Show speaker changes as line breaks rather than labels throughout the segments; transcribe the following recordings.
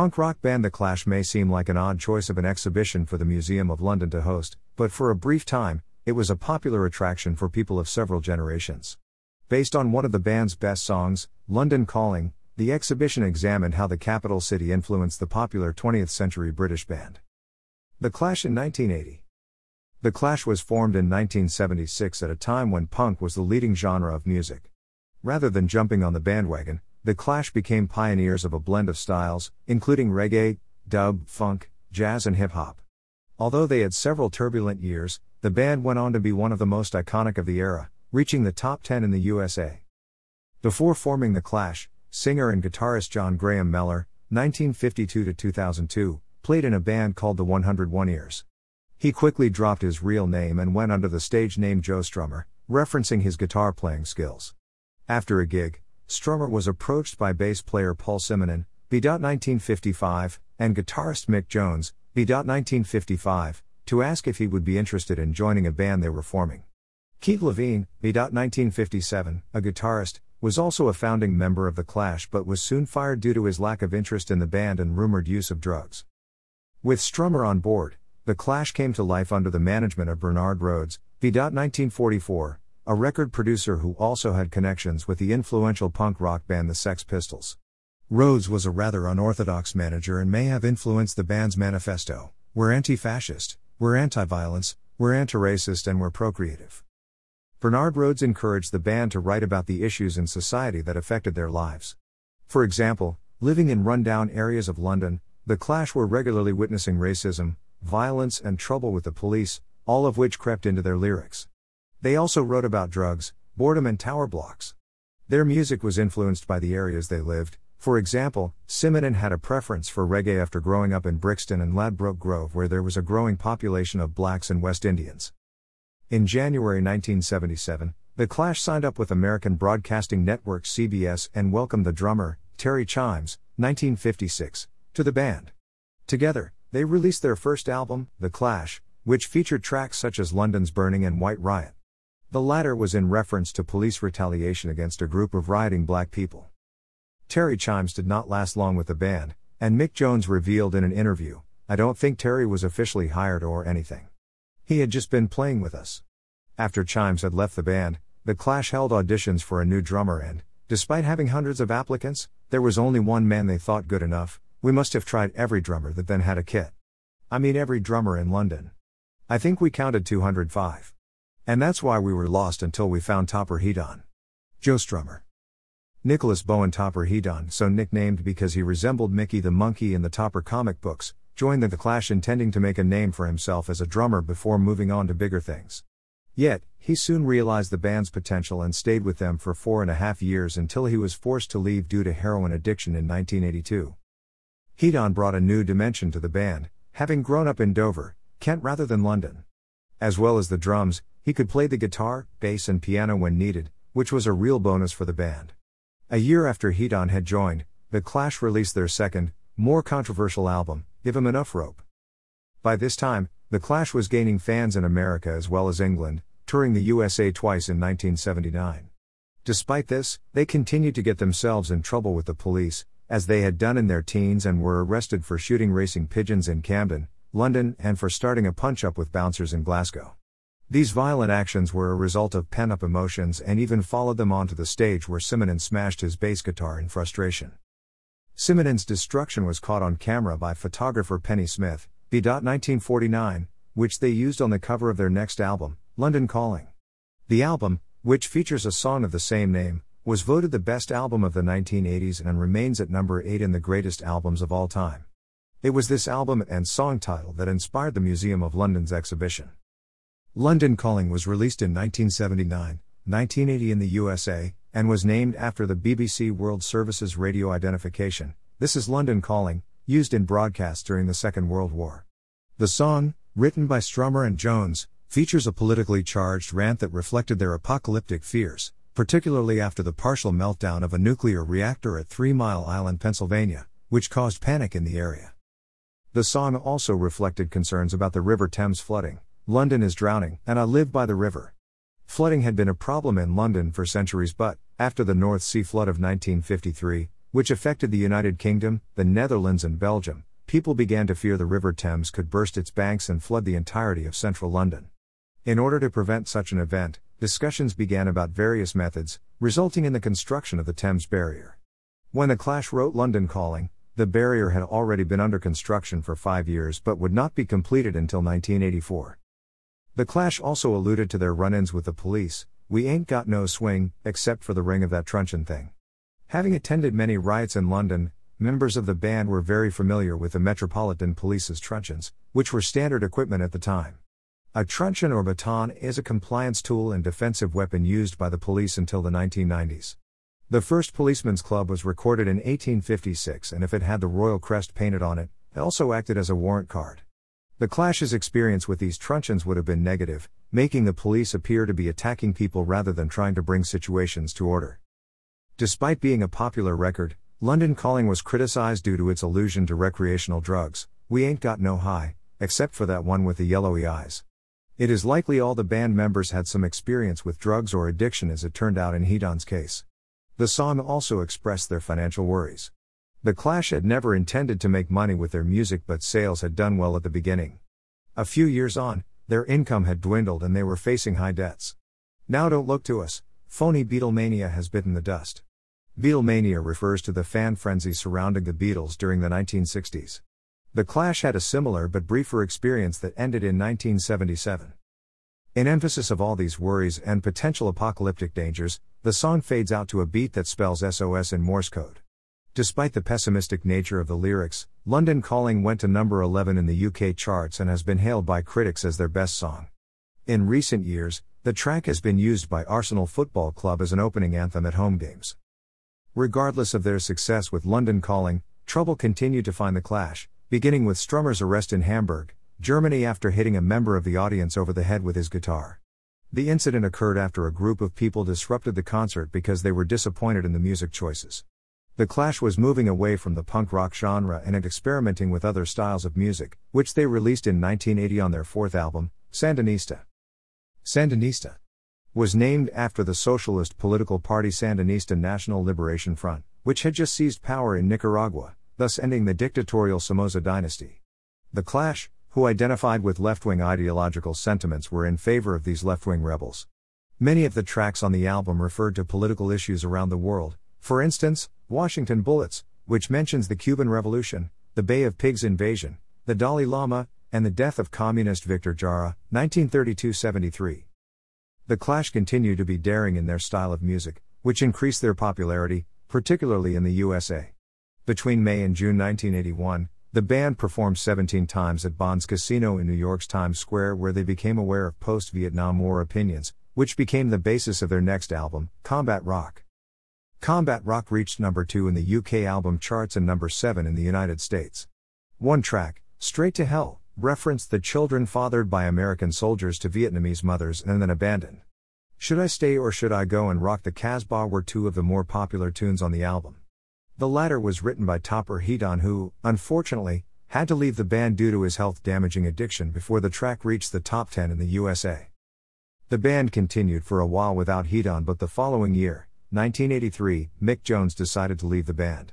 Punk rock band The Clash may seem like an odd choice of an exhibition for the Museum of London to host, but for a brief time, it was a popular attraction for people of several generations. Based on one of the band's best songs, London Calling, the exhibition examined how the capital city influenced the popular 20th century British band. The Clash in 1980. The Clash was formed in 1976 at a time when punk was the leading genre of music. Rather than jumping on the bandwagon, The Clash became pioneers of a blend of styles, including reggae, dub, funk, jazz, and hip hop. Although they had several turbulent years, the band went on to be one of the most iconic of the era, reaching the top 10 in the USA. Before forming The Clash, singer and guitarist John Graham Mellor, 1952 2002, played in a band called the 101ers. He quickly dropped his real name and went under the stage name Joe Strummer, referencing his guitar playing skills. After a gig, Strummer was approached by bass player Paul Simonon, B.1955, and guitarist Mick Jones, B.1955, to ask if he would be interested in joining a band they were forming. Keith Levene, B.1957, a guitarist, was also a founding member of The Clash but was soon fired due to his lack of interest in the band and rumored use of drugs. With Strummer on board, The Clash came to life under the management of Bernard Rhodes, B.1944, a record producer who also had connections with the influential punk rock band the Sex Pistols. Rhodes was a rather unorthodox manager and may have influenced the band's manifesto We're anti fascist, we're anti violence, we're anti racist, and we're procreative. Bernard Rhodes encouraged the band to write about the issues in society that affected their lives. For example, living in rundown areas of London, the Clash were regularly witnessing racism, violence, and trouble with the police, all of which crept into their lyrics. They also wrote about drugs, boredom, and tower blocks. Their music was influenced by the areas they lived. For example, Simonon had a preference for reggae after growing up in Brixton and Ladbroke Grove, where there was a growing population of blacks and West Indians. In January 1977, The Clash signed up with American Broadcasting Network CBS and welcomed the drummer, Terry Chimes, 1956, to the band. Together, they released their first album, The Clash, which featured tracks such as London's Burning and White Riot. The latter was in reference to police retaliation against a group of rioting black people. Terry Chimes did not last long with the band, and Mick Jones revealed in an interview I don't think Terry was officially hired or anything. He had just been playing with us. After Chimes had left the band, The Clash held auditions for a new drummer, and, despite having hundreds of applicants, there was only one man they thought good enough. We must have tried every drummer that then had a kit. I mean, every drummer in London. I think we counted 205. And that's why we were lost until we found Topper Headon. Joe Strummer. Nicholas Bowen Topper Headon, so nicknamed because he resembled Mickey the Monkey in the Topper comic books, joined the Clash intending to make a name for himself as a drummer before moving on to bigger things. Yet, he soon realized the band's potential and stayed with them for four and a half years until he was forced to leave due to heroin addiction in 1982. Headon brought a new dimension to the band, having grown up in Dover, Kent rather than London. As well as the drums, he could play the guitar, bass, and piano when needed, which was a real bonus for the band. A year after Headon had joined, The Clash released their second, more controversial album, Give 'em enough rope. By this time, The Clash was gaining fans in America as well as England, touring the USA twice in 1979. Despite this, they continued to get themselves in trouble with the police, as they had done in their teens and were arrested for shooting racing pigeons in Camden, London, and for starting a punch up with bouncers in Glasgow. These violent actions were a result of pent up emotions and even followed them onto the stage where Simonon smashed his bass guitar in frustration. Simonon's destruction was caught on camera by photographer Pennie Smith, B. 1949, which they used on the cover of their next album, London Calling. The album, which features a song of the same name, was voted the best album of the 1980s and remains at number 8 in the greatest albums of all time. It was this album and song title that inspired the Museum of London's exhibition. London Calling was released in 1979, 1980 in the USA, and was named after the BBC World Service's radio identification. This is London Calling, used in broadcasts during the Second World War. The song, written by Strummer and Jones, features a politically charged rant that reflected their apocalyptic fears, particularly after the partial meltdown of a nuclear reactor at Three Mile Island, Pennsylvania, which caused panic in the area. The song also reflected concerns about the River Thames flooding. London is drowning, and I live by the river. Flooding had been a problem in London for centuries, but, after the North Sea flood of 1953, which affected the United Kingdom, the Netherlands, and Belgium, people began to fear the River Thames could burst its banks and flood the entirety of central London. In order to prevent such an event, discussions began about various methods, resulting in the construction of the Thames Barrier. When the Clash wrote London Calling, the barrier had already been under construction for five years but would not be completed until 1984. The Clash also alluded to their run ins with the police, we ain't got no swing, except for the ring of that truncheon thing. Having attended many riots in London, members of the band were very familiar with the Metropolitan Police's truncheons, which were standard equipment at the time. A truncheon or baton is a compliance tool and defensive weapon used by the police until the 1990s. The first policeman's club was recorded in 1856, and if it had the royal crest painted on it, it also acted as a warrant card. The Clash's experience with these truncheons would have been negative, making the police appear to be attacking people rather than trying to bring situations to order. Despite being a popular record, London Calling was criticized due to its allusion to recreational drugs. We ain't got no high, except for that one with the yellowy eyes. It is likely all the band members had some experience with drugs or addiction as it turned out in Headon's case. The song also expressed their financial worries. The Clash had never intended to make money with their music, but sales had done well at the beginning. A few years on, their income had dwindled and they were facing high debts. Now don't look to us, phony Beatlemania has bitten the dust. Beatlemania refers to the fan frenzy surrounding the Beatles during the 1960s. The Clash had a similar but briefer experience that ended in 1977. In emphasis of all these worries and potential apocalyptic dangers, the song fades out to a beat that spells SOS in Morse code. Despite the pessimistic nature of the lyrics, London Calling went to number 11 in the UK charts and has been hailed by critics as their best song. In recent years, the track has been used by Arsenal Football Club as an opening anthem at home games. Regardless of their success with London Calling, trouble continued to find the clash, beginning with Strummer's arrest in Hamburg, Germany after hitting a member of the audience over the head with his guitar. The incident occurred after a group of people disrupted the concert because they were disappointed in the music choices. The Clash was moving away from the punk rock genre and experimenting with other styles of music, which they released in 1980 on their fourth album, Sandinista. Sandinista was named after the socialist political party Sandinista National Liberation Front, which had just seized power in Nicaragua, thus ending the dictatorial Somoza dynasty. The Clash, who identified with left wing ideological sentiments, were in favor of these left wing rebels. Many of the tracks on the album referred to political issues around the world, for instance, Washington Bullets, which mentions the Cuban Revolution, the Bay of Pigs invasion, the Dalai Lama, and the death of communist Victor Jara, 1932 73. The Clash continue to be daring in their style of music, which increased their popularity, particularly in the USA. Between May and June 1981, the band performed 17 times at Bond's Casino in New York's Times Square, where they became aware of post Vietnam War opinions, which became the basis of their next album, Combat Rock. Combat Rock reached number 2 in the UK album charts and number 7 in the United States. One track, Straight to Hell, referenced the children fathered by American soldiers to Vietnamese mothers and then abandoned. Should I Stay or Should I Go and Rock the Casbah were two of the more popular tunes on the album. The latter was written by Topper Headon, who, unfortunately, had to leave the band due to his health damaging addiction before the track reached the top 10 in the USA. The band continued for a while without Headon, but the following year, 1983, Mick Jones decided to leave the band.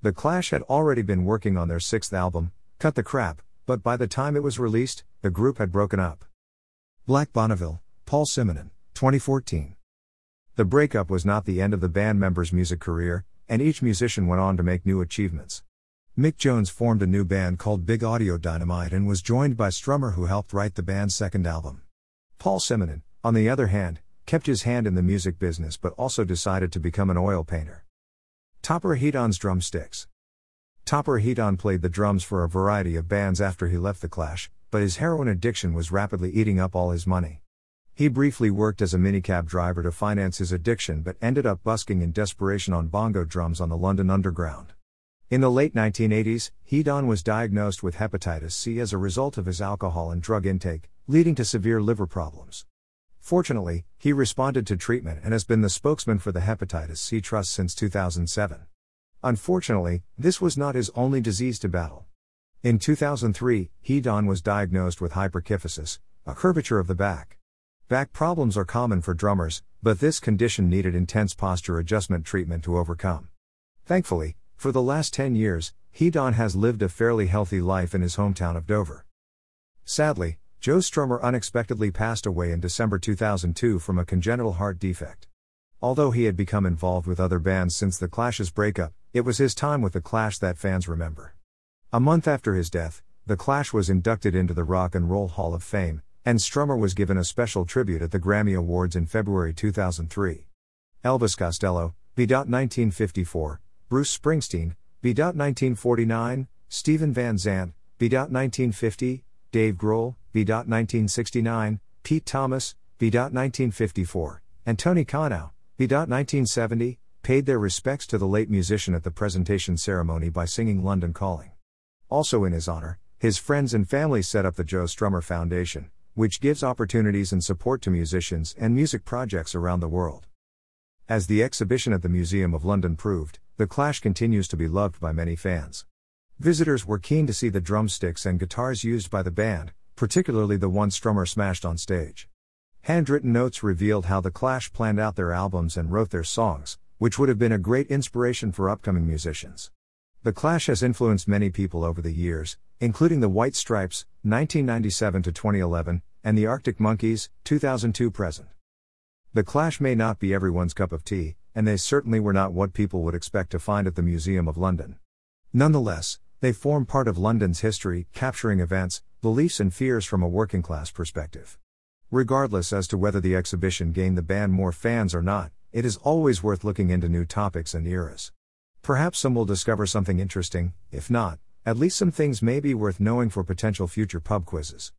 The Clash had already been working on their sixth album, Cut the Crap, but by the time it was released, the group had broken up. Black Bonneville, Paul Simonon, 2014. The breakup was not the end of the band members' music career, and each musician went on to make new achievements. Mick Jones formed a new band called Big Audio Dynamite and was joined by Strummer who helped write the band's second album. Paul Simonon, on the other hand, kept his hand in the music business but also decided to become an oil painter. Topper Headon's drumsticks. Topper Headon played the drums for a variety of bands after he left The Clash, but his heroin addiction was rapidly eating up all his money. He briefly worked as a minicab driver to finance his addiction but ended up busking in desperation on bongo drums on the London Underground. In the late 1980s, Headon was diagnosed with hepatitis C as a result of his alcohol and drug intake, leading to severe liver problems. Fortunately, he responded to treatment and has been the spokesman for the Hepatitis C Trust since 2007. Unfortunately, this was not his only disease to battle. In 2003, Headon was diagnosed with hyperkyphosis, a curvature of the back. Back problems are common for drummers, but this condition needed intense posture adjustment treatment to overcome. Thankfully, for the last 10 years, Headon has lived a fairly healthy life in his hometown of Dover. Sadly, Joe Strummer unexpectedly passed away in December 2002 from a congenital heart defect. Although he had become involved with other bands since The Clash's breakup, it was his time with The Clash that fans remember. A month after his death, The Clash was inducted into the Rock and Roll Hall of Fame, and Strummer was given a special tribute at the Grammy Awards in February 2003. Elvis Costello, B.1954, Bruce Springsteen, B.1949, Steven Van Zandt, B.1950, Dave Grohl, B. 1969, Pete Thomas, B. 1954, and Tony Kanal, B. 1970, paid their respects to the late musician at the presentation ceremony by singing London Calling. Also in his honor, his friends and family set up the Joe Strummer Foundation, which gives opportunities and support to musicians and music projects around the world. As the exhibition at the Museum of London proved, The Clash continues to be loved by many fans. Visitors were keen to see the drumsticks and guitars used by the band, particularly the one Strummer smashed on stage. Handwritten notes revealed how The Clash planned out their albums and wrote their songs, which would have been a great inspiration for upcoming musicians. The Clash has influenced many people over the years, including the White Stripes, 1997 to 2011, and the Arctic Monkeys, 2002 present. The Clash may not be everyone's cup of tea, and they certainly were not what people would expect to find at the Museum of London. Nonetheless, they form part of London's history, capturing events, beliefs, and fears from a working class perspective. Regardless as to whether the exhibition gained the band more fans or not, it is always worth looking into new topics and eras. Perhaps some will discover something interesting, if not, at least some things may be worth knowing for potential future pub quizzes.